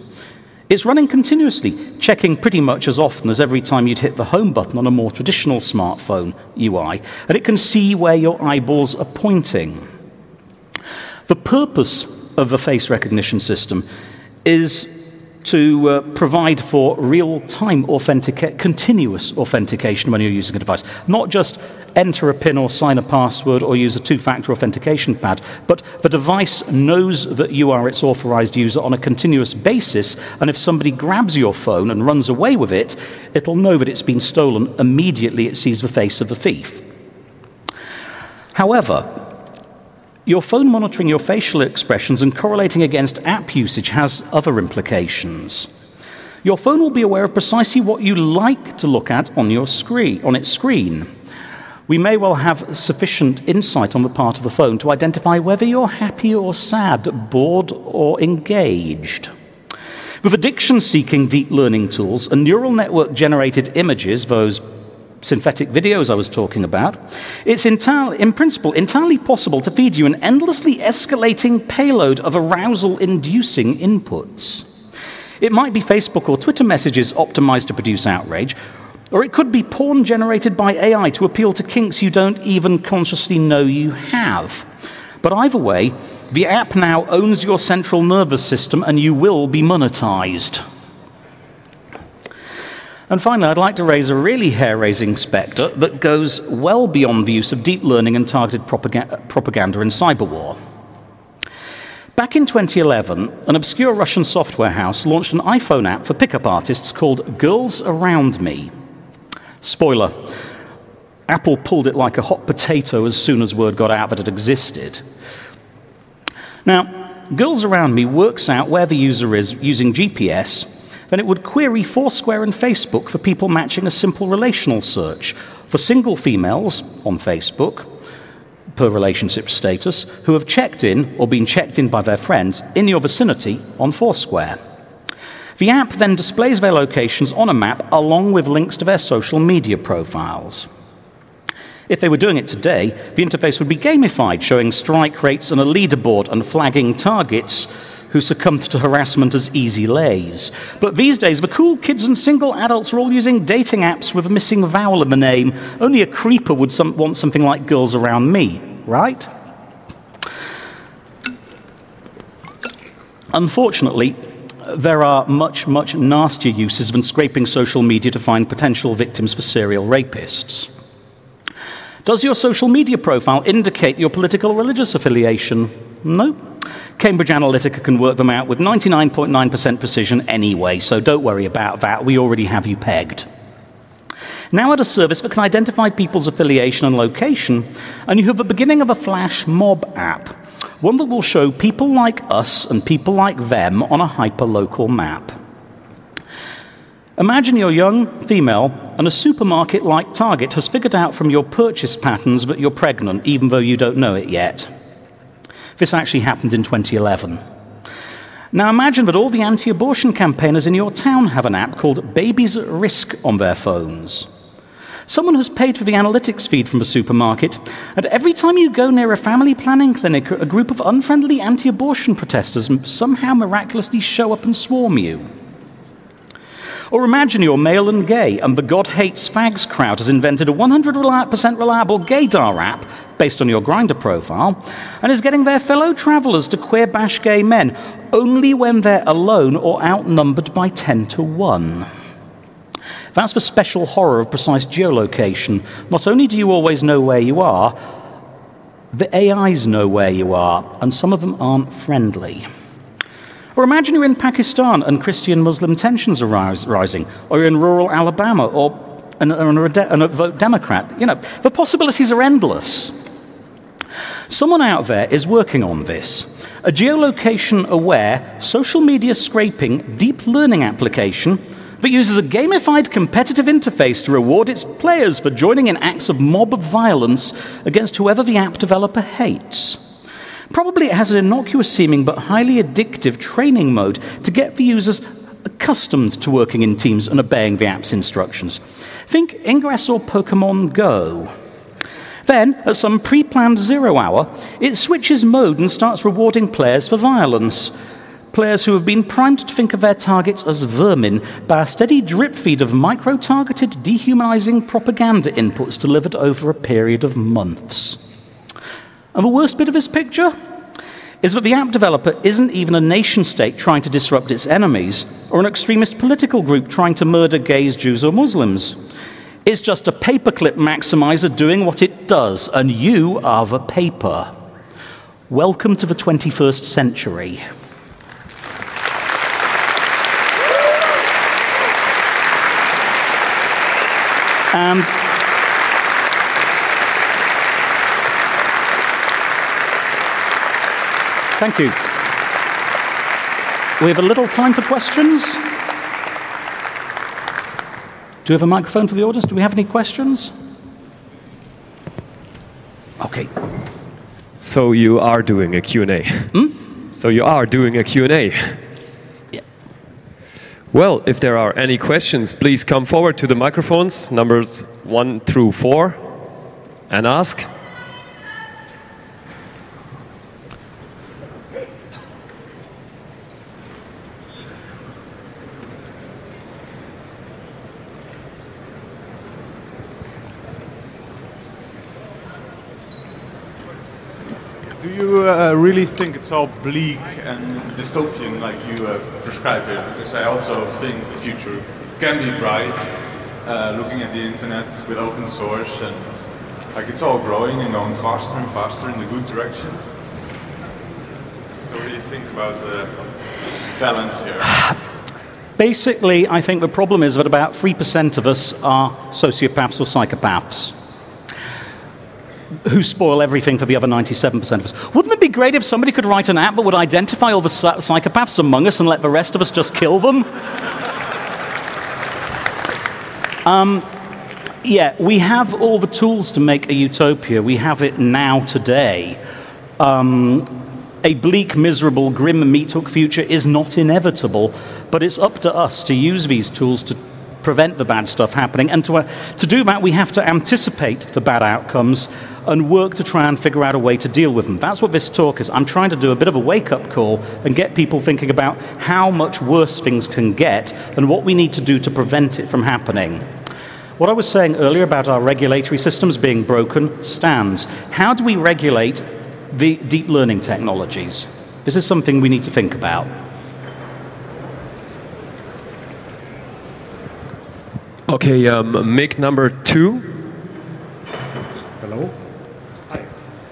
It's running continuously, checking pretty much as often as every time you'd hit the home button on a more traditional smartphone UI, and it can see where your eyeballs are pointing. The purpose of the face recognition system is to uh, provide for real time continuous authentication when you're using a device. Not just enter a PIN or sign a password or use a two factor authentication pad, but the device knows that you are its authorized user on a continuous basis, and if somebody grabs your phone and runs away with it, it'll know that it's been stolen immediately it sees the face of the thief. However, your phone monitoring your facial expressions and correlating against app usage has other implications. Your phone will be aware of precisely what you like to look at on your screen, on its screen. We may well have sufficient insight on the part of the phone to identify whether you're happy or sad, bored or engaged. With addiction seeking deep learning tools and neural network generated images, those synthetic videos I was talking about, it's entirely, in principle entirely possible to feed you an endlessly escalating payload of arousal inducing inputs. It might be Facebook or Twitter messages optimized to produce outrage, or it could be porn generated by AI to appeal to kinks you don't even consciously know you have. But either way, the app now owns your central nervous system and you will be monetized. And finally, I'd like to raise a really hair raising spectre that goes well beyond the use of deep learning and targeted propaganda in cyber war. Back in 2011, an obscure Russian software house launched an iPhone app for pickup artists called Girls Around Me. Spoiler Apple pulled it like a hot potato as soon as word got out that it existed. Now, Girls Around Me works out where the user is using GPS then it would query Foursquare and Facebook for people matching a simple relational search for single females on Facebook per relationship status who have checked in or been checked in by their friends in your vicinity on Foursquare. The app then displays their locations on a map along with links to their social media profiles. If they were doing it today, the interface would be gamified, showing strike rates and a leaderboard and flagging targets who succumbed to harassment as easy lays. But these days, the cool kids and single adults are all using dating apps with a missing vowel in the name. Only a creeper would some, want something like girls around me, right? Unfortunately, there are much, much nastier uses than scraping social media to find potential victims for serial rapists. Does your social media profile indicate your political or religious affiliation? No. Cambridge Analytica can work them out with 99.9% precision anyway, so don't worry about that. We already have you pegged. Now add a service that can identify people's affiliation and location, and you have the beginning of a flash mob app, one that will show people like us and people like them on a hyperlocal map. Imagine you're young, female, and a supermarket like Target has figured out from your purchase patterns that you're pregnant, even though you don't know it yet. This actually happened in 2011. Now imagine that all the anti abortion campaigners in your town have an app called Babies at Risk on their phones. Someone has paid for the analytics feed from the supermarket, and every time you go near a family planning clinic, a group of unfriendly anti abortion protesters somehow miraculously show up and swarm you. Or imagine you're male and gay, and the God Hates Fags crowd has invented a 100% reliable gaydar app based on your Grindr profile, and is getting their fellow travelers to queer bash gay men only when they're alone or outnumbered by 10 to 1. That's the special horror of precise geolocation. Not only do you always know where you are, the AIs know where you are, and some of them aren't friendly. Or imagine you're in Pakistan and Christian Muslim tensions are rising, or you're in rural Alabama, or and, and a vote Democrat. You know, the possibilities are endless. Someone out there is working on this. A geolocation aware, social media scraping, deep learning application that uses a gamified competitive interface to reward its players for joining in acts of mob violence against whoever the app developer hates. Probably it has an innocuous seeming but highly addictive training mode to get the users accustomed to working in teams and obeying the app's instructions. Think Ingress or Pokemon Go. Then, at some pre planned zero hour, it switches mode and starts rewarding players for violence. Players who have been primed to think of their targets as vermin by a steady drip feed of micro targeted, dehumanizing propaganda inputs delivered over a period of months. And the worst bit of this picture is that the app developer isn't even a nation state trying to disrupt its enemies, or an extremist political group trying to murder gays, Jews, or Muslims. It's just a paperclip maximizer doing what it does, and you are the paper. Welcome to the 21st century. And thank you. We have a little time for questions. Do we have a microphone for the audience? Do we have any questions? Okay. So you are doing a Q&A. Hmm? So you are doing a Q&A. Yeah. Well, if there are any questions, please come forward to the microphones, numbers 1 through 4, and ask. Do you uh, really think it's all bleak and dystopian like you uh, it? Because I also think the future can be bright, uh, looking at the internet with open source and like it's all growing and going faster and faster in the good direction. So what do you think about the balance here? Basically, I think the problem is that about 3% of us are sociopaths or psychopaths who spoil everything for the other 97% of us. Wouldn't it be great if somebody could write an app that would identify all the psychopaths among us and let the rest of us just kill them? um, yeah, we have all the tools to make a utopia. We have it now today. Um, a bleak, miserable, grim meat hook future is not inevitable, but it's up to us to use these tools to prevent the bad stuff happening. And to, uh, to do that, we have to anticipate the bad outcomes and work to try and figure out a way to deal with them. That's what this talk is. I'm trying to do a bit of a wake up call and get people thinking about how much worse things can get and what we need to do to prevent it from happening. What I was saying earlier about our regulatory systems being broken stands. How do we regulate the deep learning technologies? This is something we need to think about. Okay, um, mic number two. Hello. Hi.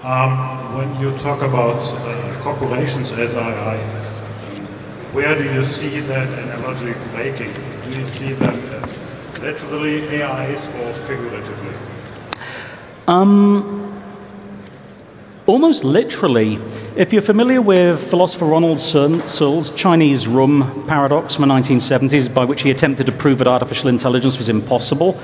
Um, when you talk about uh, corporations as AIs, where do you see that analogy breaking? Do you see them as literally AIs or figuratively? Um, Almost literally. If you're familiar with philosopher Ronald Searle's Chinese room paradox from the 1970s, by which he attempted to prove that artificial intelligence was impossible,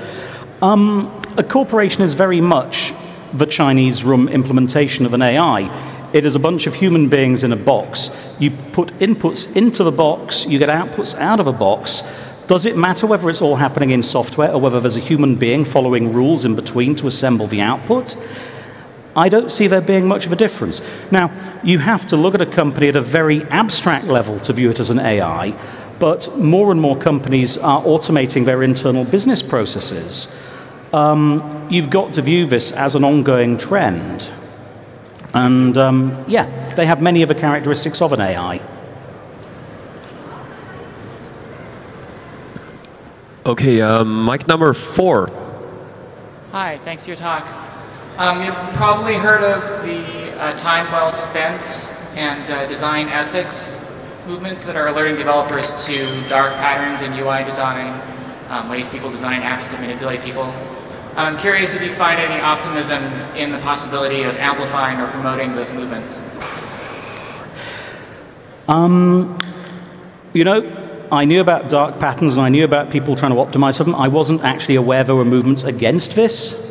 um, a corporation is very much the Chinese room implementation of an AI. It is a bunch of human beings in a box. You put inputs into the box, you get outputs out of a box. Does it matter whether it's all happening in software or whether there's a human being following rules in between to assemble the output? I don't see there being much of a difference. Now, you have to look at a company at a very abstract level to view it as an AI, but more and more companies are automating their internal business processes. Um, you've got to view this as an ongoing trend. And um, yeah, they have many of the characteristics of an AI. Okay, um, mic number four. Hi, thanks for your talk. Um, you've probably heard of the uh, time well spent and uh, design ethics movements that are alerting developers to dark patterns in UI design, um, ways people design apps to manipulate people. I'm curious if you find any optimism in the possibility of amplifying or promoting those movements. Um, you know, I knew about dark patterns and I knew about people trying to optimize for them. I wasn't actually aware there were movements against this.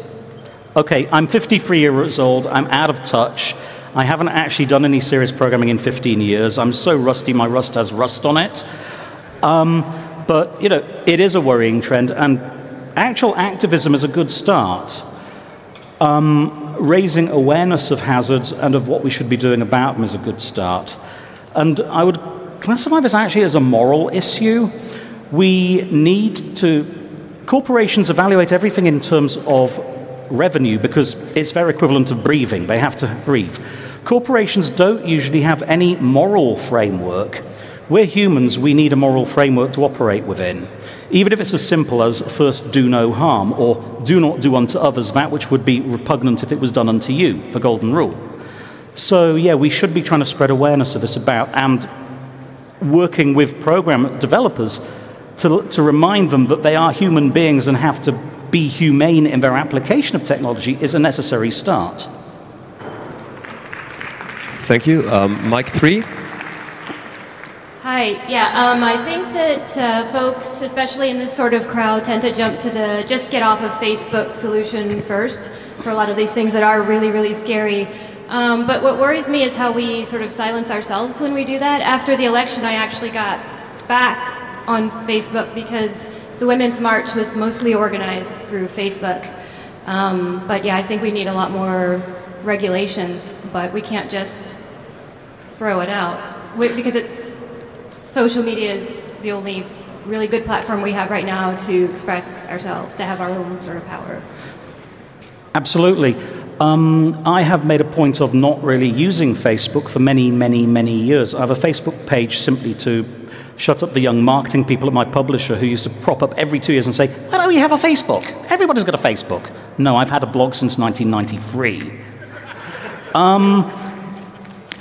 Okay, I'm 53 years old, I'm out of touch. I haven't actually done any serious programming in 15 years. I'm so rusty, my rust has rust on it. Um, But, you know, it is a worrying trend, and actual activism is a good start. Um, raising awareness of hazards and of what we should be doing about them is a good start. And I would classify this actually as a moral issue. We need to, corporations evaluate everything in terms of revenue because it's their equivalent of breathing. They have to breathe. Corporations don't usually have any moral framework. We're humans, we need a moral framework to operate within. Even if it's as simple as first do no harm or do not do unto others that which would be repugnant if it was done unto you, the golden rule. So, yeah, we should be trying to spread awareness of this about and working with program developers to, to remind them that they are human beings and have to be humane in their application of technology is a necessary start. Thank you. Um, mic 3. Hi, yeah, um, I think that uh, folks, especially in this sort of crowd, tend to jump to the just get off of Facebook solution first for a lot of these things that are really, really scary. Um, but what worries me is how we sort of silence ourselves when we do that. After the election, I actually got back on Facebook because the Women's March was mostly organized through Facebook. Um, but yeah, I think we need a lot more regulation, but we can't just throw it out because it's social media is the only really good platform we have right now to express ourselves, to have our own sort of power. Absolutely. Um, I have made a point of not really using Facebook for many, many, many years. I have a Facebook page simply to shut up the young marketing people at my publisher who used to prop up every two years and say, Why don't you have a Facebook? Everybody's got a Facebook. No, I've had a blog since 1993. Um,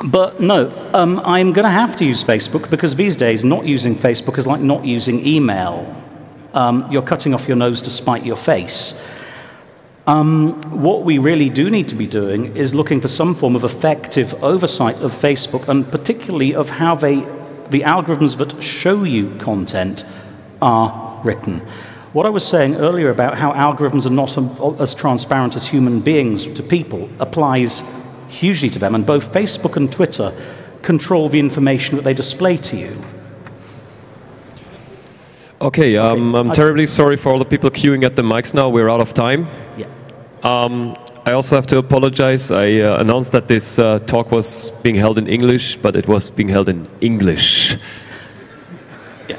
but no, um, I'm going to have to use Facebook because these days not using Facebook is like not using email. Um, you're cutting off your nose to spite your face. Um, what we really do need to be doing is looking for some form of effective oversight of Facebook and particularly of how they, the algorithms that show you content are written. What I was saying earlier about how algorithms are not as transparent as human beings to people applies hugely to them, and both Facebook and Twitter control the information that they display to you. Okay, um, okay. I'm terribly sorry for all the people queuing at the mics now. We're out of time. Yeah. Um, I also have to apologize. I uh, announced that this uh, talk was being held in English, but it was being held in English. Yeah.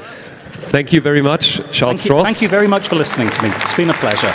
Thank you very much, Charles thank you, Stross. Thank you very much for listening to me. It's been a pleasure.